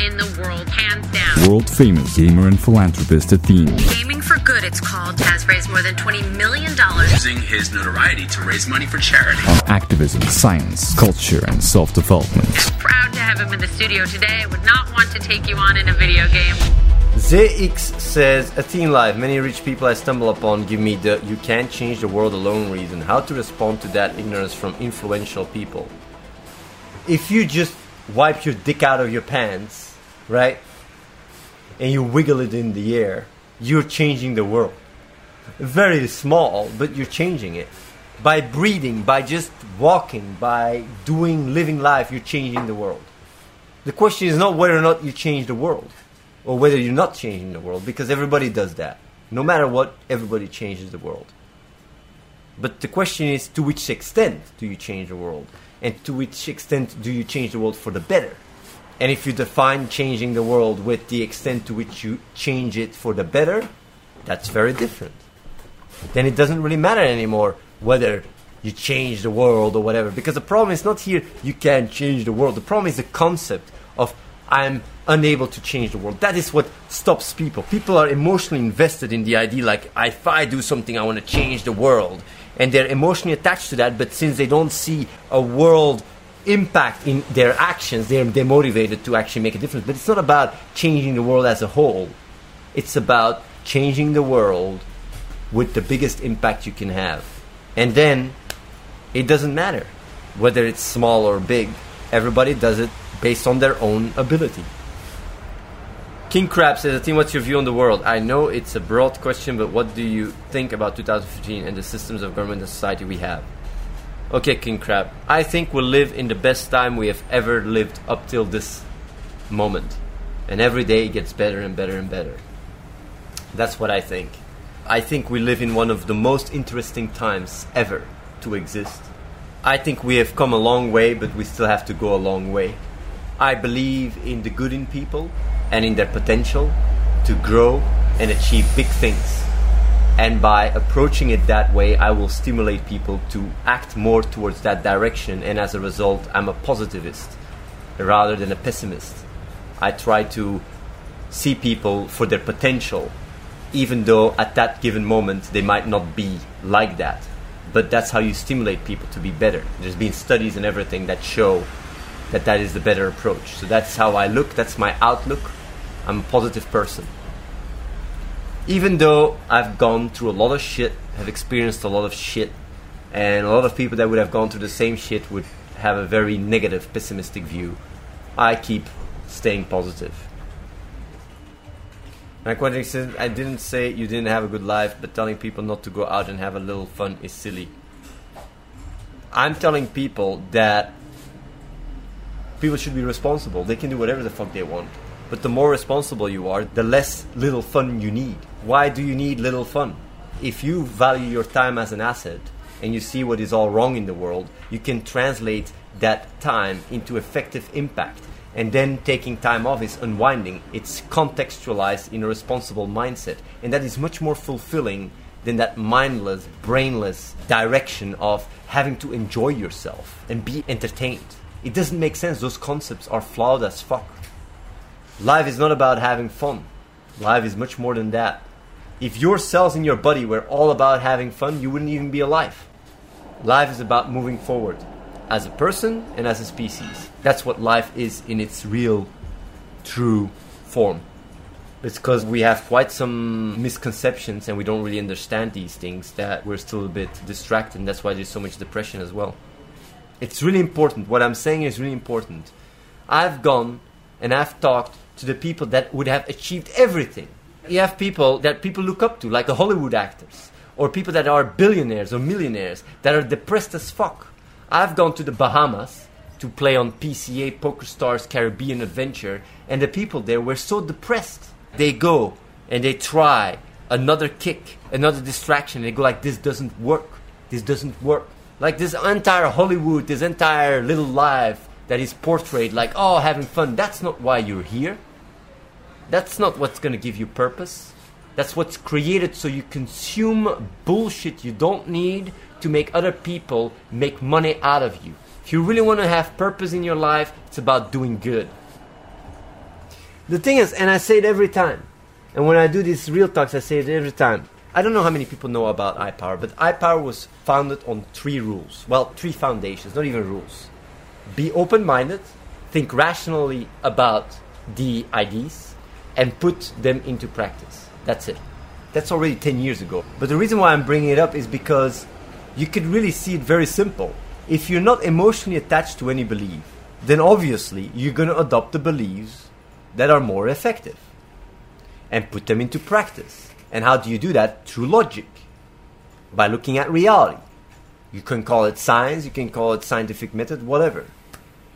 In the world, hands down. World famous gamer and philanthropist Athene. Gaming for Good, it's called, has raised more than $20 million. using his notoriety to raise money for charity. On activism, science, culture, and self development. Proud to have him in the studio today. I would not want to take you on in a video game. ZX says, Athene Live, many rich people I stumble upon give me the you can't change the world alone reason. How to respond to that ignorance from influential people? If you just wipe your dick out of your pants, right, and you wiggle it in the air, you're changing the world. Very small, but you're changing it. By breathing, by just walking, by doing, living life, you're changing the world. The question is not whether or not you change the world or whether you're not changing the world because everybody does that. No matter what, everybody changes the world. But the question is to which extent do you change the world? And to which extent do you change the world for the better? And if you define changing the world with the extent to which you change it for the better, that's very different. Then it doesn't really matter anymore whether you change the world or whatever. Because the problem is not here you can't change the world. The problem is the concept of I'm unable to change the world. That is what stops people. People are emotionally invested in the idea like if I do something I want to change the world. And they're emotionally attached to that, but since they don't see a world impact in their actions, they're demotivated to actually make a difference. But it's not about changing the world as a whole. It's about changing the world with the biggest impact you can have. And then it doesn't matter whether it's small or big. Everybody does it based on their own ability. King Crab says, Athene, what's your view on the world? I know it's a broad question, but what do you think about 2015 and the systems of government and society we have? Okay, King Crab. I think we live in the best time we have ever lived up till this moment. And every day it gets better and better and better. That's what I think. I think we live in one of the most interesting times ever to exist. I think we have come a long way, but we still have to go a long way. I believe in the good in people and in their potential to grow and achieve big things. And by approaching it that way, I will stimulate people to act more towards that direction. And as a result, I'm a positivist rather than a pessimist. I try to see people for their potential, even though at that given moment they might not be like that. But that's how you stimulate people to be better. There's been studies and everything that show that that is the better approach. So that's how I look, that's my outlook. I'm a positive person. Even though I've gone through a lot of shit, have experienced a lot of shit, and a lot of people that would have gone through the same shit would have a very negative, pessimistic view, I keep staying positive. I didn't say you didn't have a good life, but telling people not to go out and have a little fun is silly. I'm telling people that people should be responsible. They can do whatever the fuck they want. But the more responsible you are, the less little fun you need. Why do you need little fun? If you value your time as an asset and you see what is all wrong in the world, you can translate that time into effective impact. And then taking time off is unwinding. It's contextualized in a responsible mindset. And that is much more fulfilling than that mindless, brainless direction of having to enjoy yourself and be entertained. It doesn't make sense. Those concepts are flawed as fuck. Life is not about having fun. Life is much more than that. If your cells in your body were all about having fun, you wouldn't even be alive. Life is about moving forward as a person and as a species. That's what life is in its real, true form. It's because we have quite some misconceptions and we don't really understand these things that we're still a bit distracted, and that's why there's so much depression as well. It's really important. What I'm saying is really important. I've gone and I've talked to the people that would have achieved everything. You have people that people look up to, like the Hollywood actors, or people that are billionaires or millionaires that are depressed as fuck. I've gone to the Bahamas to play on PCA PokerStars Caribbean Adventure, and the people there were so depressed. They go and they try another kick, another distraction, they go like, "This doesn't work. This doesn't work." Like this entire Hollywood, this entire little life that is portrayed like, "Oh, having fun." That's not why you're here. That's not what's to give you purpose. That's what's created so you consume bullshit you don't need to make other people make money out of you. If you really want to have purpose in your life, it's about doing good. The thing is, and I say it every time, and when I do these real talks, I say it every time. I don't know how many people know about iPower, but iPower was founded on three rules. Well, three foundations, not even rules. Be open minded, think rationally about the ideas, and put them into practice. That's it. That's already 10 years ago. But the reason why I'm bringing it up is because you could really see it very simple. If you're not emotionally attached to any belief, then obviously you're going to adopt the beliefs that are more effective and put them into practice. And how do you do that? Through logic, by looking at reality. You can call it science, you can call it scientific method, whatever.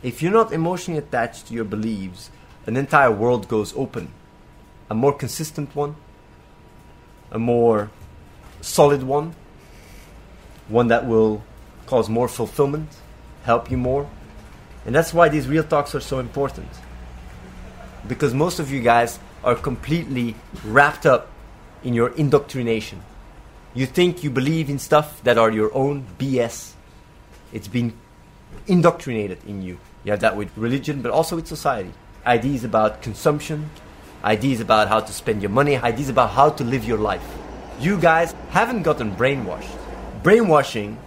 If you're not emotionally attached to your beliefs, an entire world goes open. A more consistent one, a more solid one, one that will cause more fulfillment, help you more. And that's why these real talks are so important. Because most of you guys are completely wrapped up in your indoctrination. You think you believe in stuff that are your own BS. It's been indoctrinated in you. You have that with religion, but also with society. Ideas about consumption, ideas about how to spend your money, ideas about how to live your life. You guys haven't gotten brainwashed. Brainwashing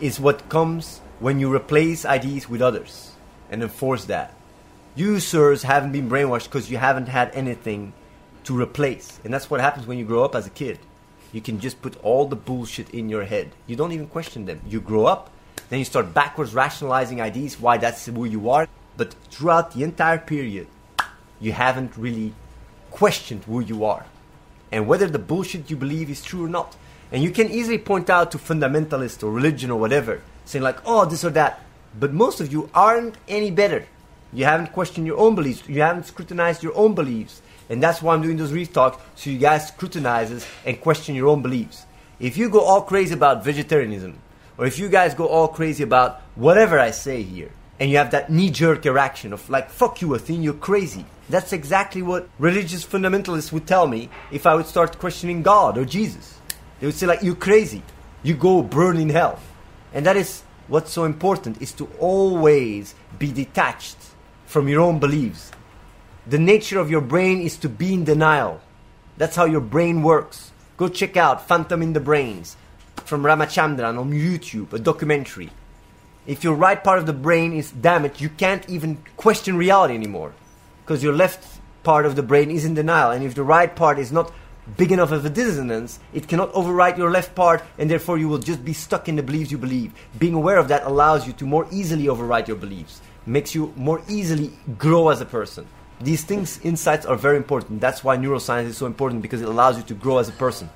is what comes when you replace ideas with others and enforce that. You, sirs, haven't been brainwashed because you haven't had anything to replace. And that's what happens when you grow up as a kid. You can just put all the bullshit in your head. You don't even question them. You grow up, then you start backwards rationalizing ideas why that's who you are. But throughout the entire period, you haven't really questioned who you are and whether the bullshit you believe is true or not. And you can easily point out to fundamentalists or religion or whatever, saying like, oh, this or that. But most of you aren't any better. You haven't questioned your own beliefs. You haven't scrutinized your own beliefs. And that's why I'm doing those real talks, so you guys scrutinizes and question your own beliefs. If you go all crazy about vegetarianism, or if you guys go all crazy about whatever I say here, and you have that knee-jerk reaction of like, fuck you, Athene, you're crazy. That's exactly what religious fundamentalists would tell me if I would start questioning God or Jesus. They would say like, you're crazy. You go burn in hell. And that is what's so important, is to always be detached from your own beliefs. The nature of your brain is to be in denial. That's how your brain works. Go check out Phantom in the Brains from Ramachandran on YouTube, a documentary. If your right part of the brain is damaged, you can't even question reality anymore. Because your left part of the brain is in denial. And if the right part is not big enough of a dissonance, it cannot override your left part, and therefore you will just be stuck in the beliefs you believe. Being aware of that allows you to more easily override your beliefs, makes you more easily grow as a person. These things, insights, are very important. That's why neuroscience is so important because it allows you to grow as a person.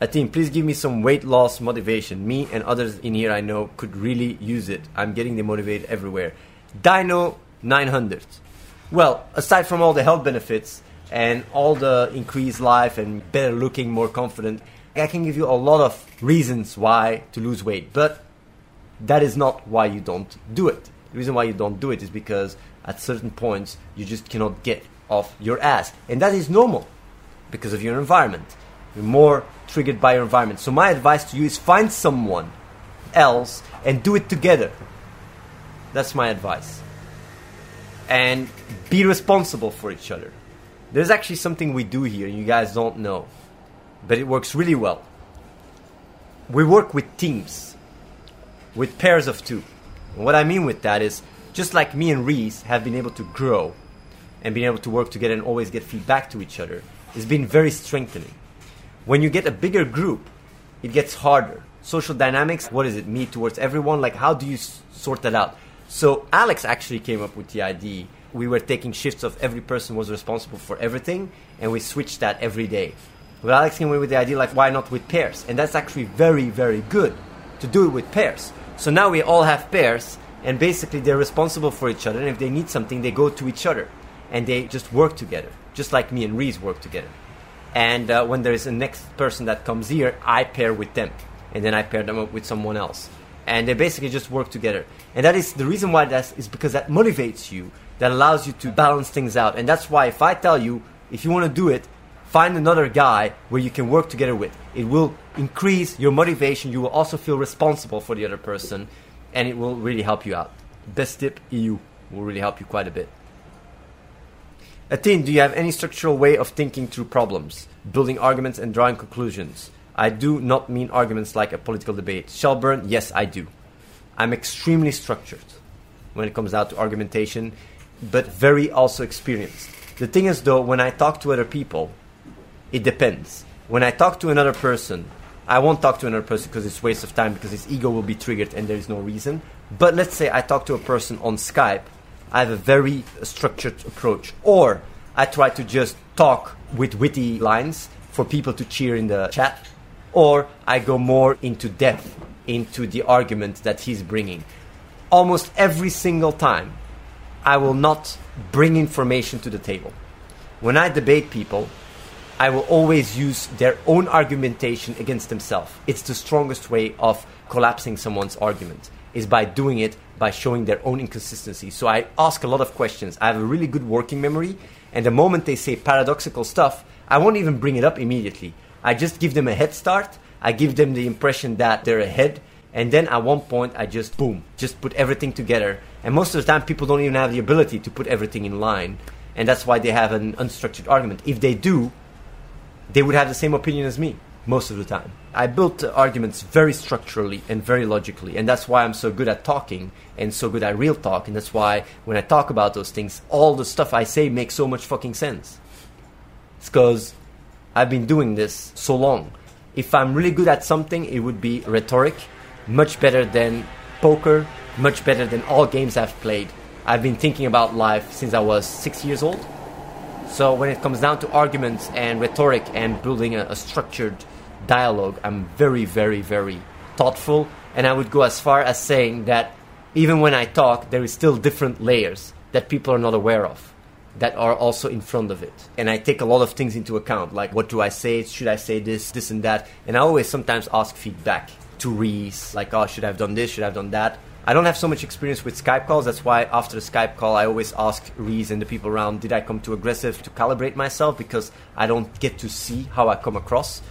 Athene, please give me some weight loss motivation. Me and others in here I know could really use it. I'm getting demotivated everywhere. Dino 900. Well, aside from all the health benefits and all the increased life and better looking, more confident, I can give you a lot of reasons why to lose weight. But that is not why you don't do it. The reason why you don't do it is because at certain points you just cannot get off your ass. And that is normal because of your environment. You're more triggered by your environment. So my advice to you is find someone else and do it together. That's my advice. And be responsible for each other. There's actually something we do here and you guys don't know, but it works really well. We work with teams, with pairs of two. And what I mean with that is just like me and Reese have been able to grow and being able to work together and always get feedback to each other, it's been very strengthening. When you get a bigger group, it gets harder. Social dynamics, what is it, me towards everyone? Like, how do you s- sort that out? So, Alex actually came up with the idea. We were taking shifts of every person was responsible for everything, and we switched that every day. But Alex came up with the idea, like, why not with pairs? And that's actually very, very good to do it with pairs. So now we all have pairs, and basically they're responsible for each other. And if they need something, they go to each other, and they just work together, just like me and Reese work together. And uh, when there is a next person that comes here, I pair with them, and then I pair them up with someone else. and they basically just work together. And that is the reason why that is because that motivates you, that allows you to balance things out. And that's why if I tell you, if you want to do it, find another guy where you can work together with. It will increase your motivation. You will also feel responsible for the other person, and it will really help you out. Best tip EU will really help you quite a bit. Athene, do you have any structural way of thinking through problems, building arguments and drawing conclusions? I do not mean arguments like a political debate. Shelburne, yes, I do. I'm extremely structured when it comes down to argumentation, but very also experienced. The thing is, though, when I talk to other people, it depends. When I talk to another person, I won't talk to another person because it's waste of time because his ego will be triggered and there is no reason. But let's say I talk to a person on Skype I have a very structured approach. Or I try to just talk with witty lines for people to cheer in the chat. Or I go more into depth into the argument that he's bringing. Almost every single time, I will not bring information to the table. When I debate people, I will always use their own argumentation against themselves. It's the strongest way of collapsing someone's argument is by doing it by showing their own inconsistency. So I ask a lot of questions. I have a really good working memory, and the moment they say paradoxical stuff, I won't even bring it up immediately. I just give them a head start. I give them the impression that they're ahead, and then at one point I just boom, just put everything together. And most of the time, people don't even have the ability to put everything in line, and that's why they have an unstructured argument. If they do, they would have the same opinion as me most of the time. I built arguments very structurally and very logically, and that's why I'm so good at talking and so good at real talk, and that's why when I talk about those things, all the stuff I say makes so much fucking sense. It's because I've been doing this so long. If I'm really good at something, it would be rhetoric, much better than poker, much better than all games I've played. I've been thinking about life since I was six years old. So when it comes down to arguments and rhetoric and building a, a structured dialogue, I'm very, very, very thoughtful. And I would go as far as saying that even when I talk, there is still different layers that people are not aware of that are also in front of it. And I take a lot of things into account, like what do I say? Should I say this, this, and that? And I always sometimes ask feedback to Reese, like, oh, should I have done this? Should I have done that? I don't have so much experience with Skype calls. That's why after the Skype call, I always ask Reese and the people around, did I come too aggressive to calibrate myself? Because I don't get to see how I come across.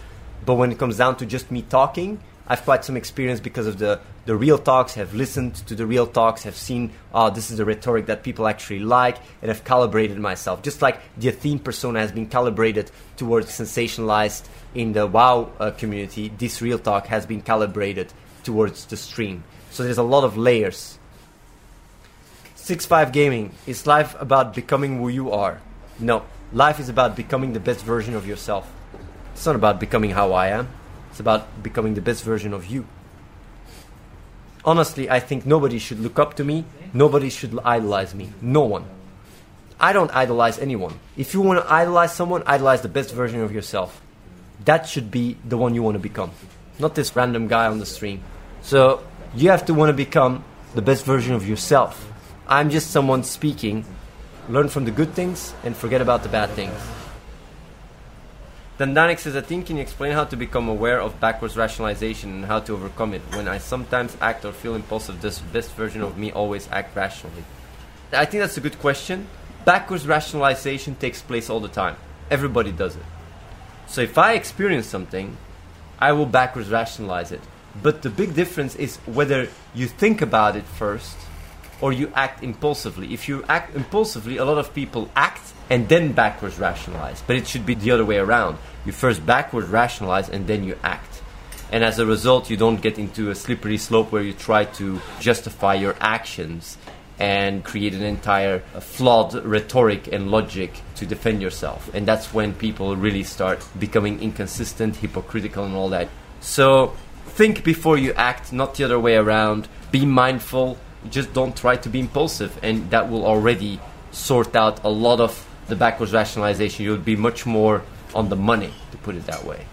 But when it comes down to just me talking, I've quite some experience because of the, the real talks, have listened to the real talks, have seen, oh, this is the rhetoric that people actually like, and have calibrated myself. Just like the Athene persona has been calibrated towards sensationalized in the WoW uh, community, this real talk has been calibrated towards the stream. So there's a lot of layers. 6-5 Gaming, is life about becoming who you are? No, life is about becoming the best version of yourself. It's not about becoming how I am. It's about becoming the best version of you. Honestly, I think nobody should look up to me. Nobody should idolize me. No one. I don't idolize anyone. If you want to idolize someone, idolize the best version of yourself. That should be the one you want to become, not this random guy on the stream. So you have to want to become the best version of yourself. I'm just someone speaking. Learn from the good things and forget about the bad things. Then Danik says, I think can you explain how to become aware of backwards rationalization and how to overcome it? When I sometimes act or feel impulsive, does best version of me always act rationally? I think that's a good question. Backwards rationalization takes place all the time. Everybody does it. So if I experience something, I will backwards rationalize it. But the big difference is whether you think about it first or you act impulsively. If you act impulsively, a lot of people act and then backwards rationalize. But it should be the other way around. You first backwards rationalize and then you act. And as a result, you don't get into a slippery slope where you try to justify your actions and create an entire flawed rhetoric and logic to defend yourself. And that's when people really start becoming inconsistent, hypocritical, and all that. So think before you act, not the other way around. Be mindful. Just don't try to be impulsive, and that will already sort out a lot of the backwards rationalization, you would be much more on the money, to put it that way.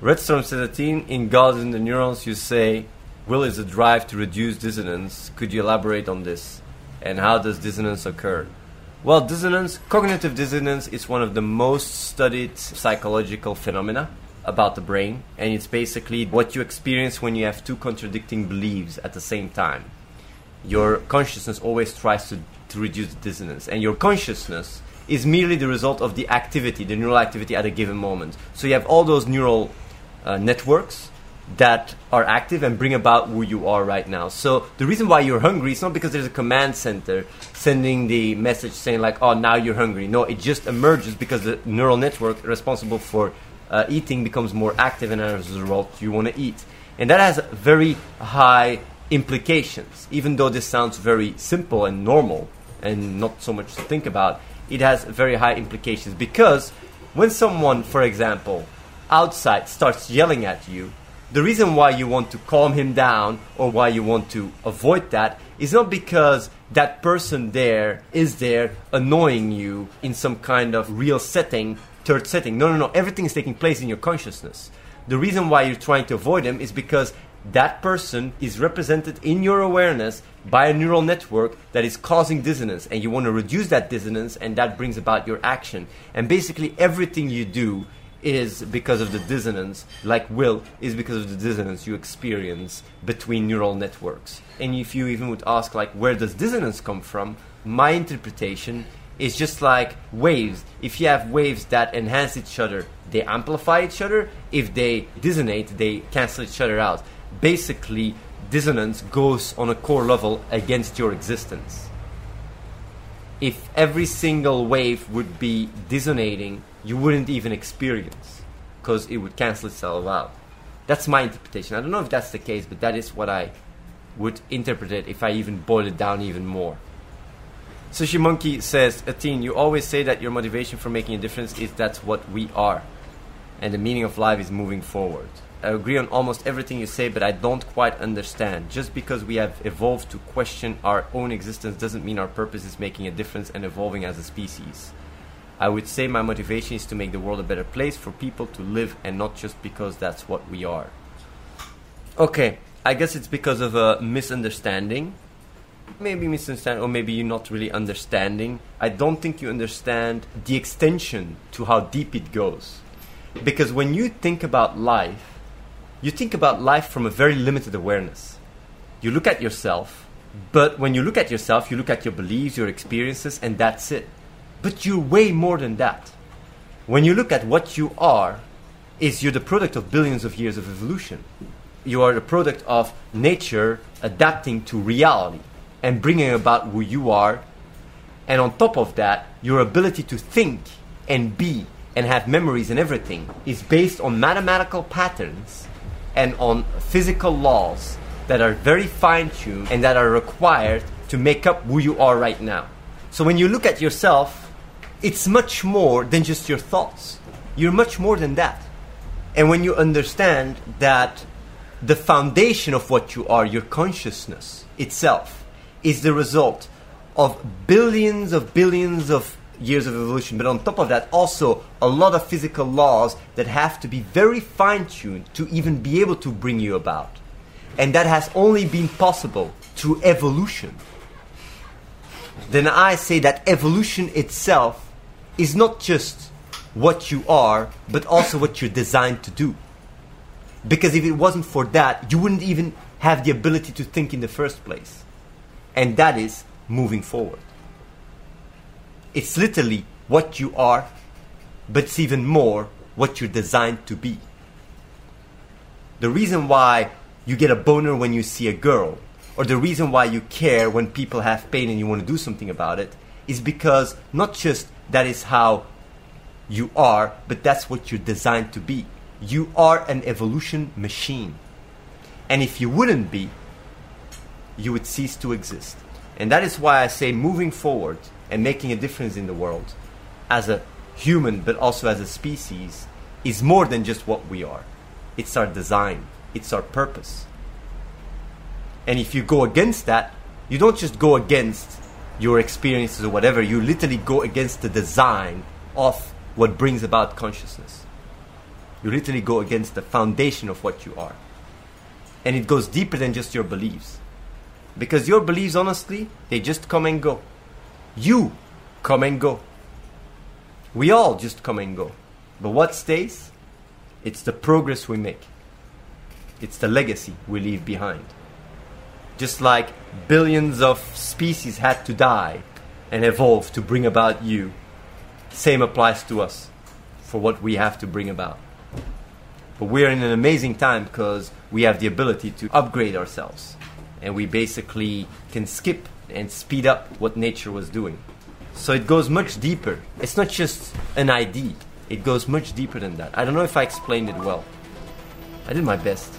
Redstorm says that in God and the neurons you say will is a drive to reduce dissonance. Could you elaborate on this? And how does dissonance occur? Well, dissonance, cognitive dissonance is one of the most studied psychological phenomena. About the brain, and it's basically what you experience when you have two contradicting beliefs at the same time. Your consciousness always tries to, to reduce the dissonance, and your consciousness is merely the result of the activity, the neural activity at a given moment. So you have all those neural uh, networks that are active and bring about who you are right now. So the reason why you're hungry is not because there's a command center sending the message saying like, "Oh, now you're hungry." No, it just emerges because the neural network responsible for uh, eating becomes more active, and as a result, you want to eat. And that has very high implications. Even though this sounds very simple and normal and not so much to think about, it has very high implications because when someone, for example, outside starts yelling at you, the reason why you want to calm him down or why you want to avoid that is not because that person there is there annoying you in some kind of real setting, third setting. No, no, no. Everything is taking place in your consciousness. The reason why you're trying to avoid them is because that person is represented in your awareness by a neural network that is causing dissonance and you want to reduce that dissonance and that brings about your action and basically everything you do is because of the dissonance like will is because of the dissonance you experience between neural networks and if you even would ask like where does dissonance come from my interpretation is just like waves if you have waves that enhance each other they amplify each other if they dissonate they cancel each other out basically dissonance goes on a core level against your existence. If every single wave would be dissonating, you wouldn't even experience because it would cancel itself out. That's my interpretation. I don't know if that's the case, but that is what I would interpret it if I even boil it down even more. Sushi Monkey says, Athene, you always say that your motivation for making a difference is that's what we are. And the meaning of life is moving forward. I agree on almost everything you say, but I don't quite understand. Just because we have evolved to question our own existence doesn't mean our purpose is making a difference and evolving as a species. I would say my motivation is to make the world a better place for people to live and not just because that's what we are. Okay, I guess it's because of a misunderstanding. Maybe misunderstanding, or maybe you're not really understanding. I don't think you understand the extension to how deep it goes. Because when you think about life, you think about life from a very limited awareness. You look at yourself, but when you look at yourself, you look at your beliefs, your experiences, and that's it. But you're way more than that. When you look at what you are, is you're the product of billions of years of evolution. You are the product of nature adapting to reality and bringing about who you are. And on top of that, your ability to think and be and have memories and everything is based on mathematical patterns and on physical laws that are very fine tuned and that are required to make up who you are right now. So when you look at yourself, it's much more than just your thoughts. You're much more than that. And when you understand that the foundation of what you are, your consciousness itself, is the result of billions of billions of years of evolution, but on top of that, also a lot of physical laws that have to be very fine tuned to even be able to bring you about. And that has only been possible through evolution. Then I say that evolution itself is not just what you are, but also what you're designed to do. Because if it wasn't for that, you wouldn't even have the ability to think in the first place. And that is moving forward. It's literally what you are, but it's even more what you're designed to be. The reason why you get a boner when you see a girl, or the reason why you care when people have pain and you want to do something about it, is because not just that is how you are, but that's what you're designed to be. You are an evolution machine. And if you wouldn't be, you would cease to exist. And that is why I say moving forward, and making a difference in the world as a human but also as a species is more than just what we are. It's our design, it's our purpose. And if you go against that, you don't just go against your experiences or whatever, you literally go against the design of what brings about consciousness. You literally go against the foundation of what you are. And it goes deeper than just your beliefs. Because your beliefs, honestly, they just come and go. You come and go. We all just come and go. But what stays It's the progress we make. It's the legacy we leave behind. Just like billions of species had to die and evolve to bring about you, same applies to us for what we have to bring about. But we're in an amazing time because we have the ability to upgrade ourselves. And we basically can skip and speed up what nature was doing. So it goes much deeper. It's not just an idea, it goes much deeper than that. I don't know if I explained it well. I did my best.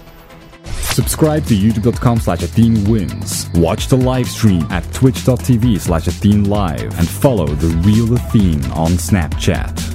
Subscribe to youtube.com slash wins. Watch the live stream at twitch.tv slash Live and follow the real Athene on Snapchat.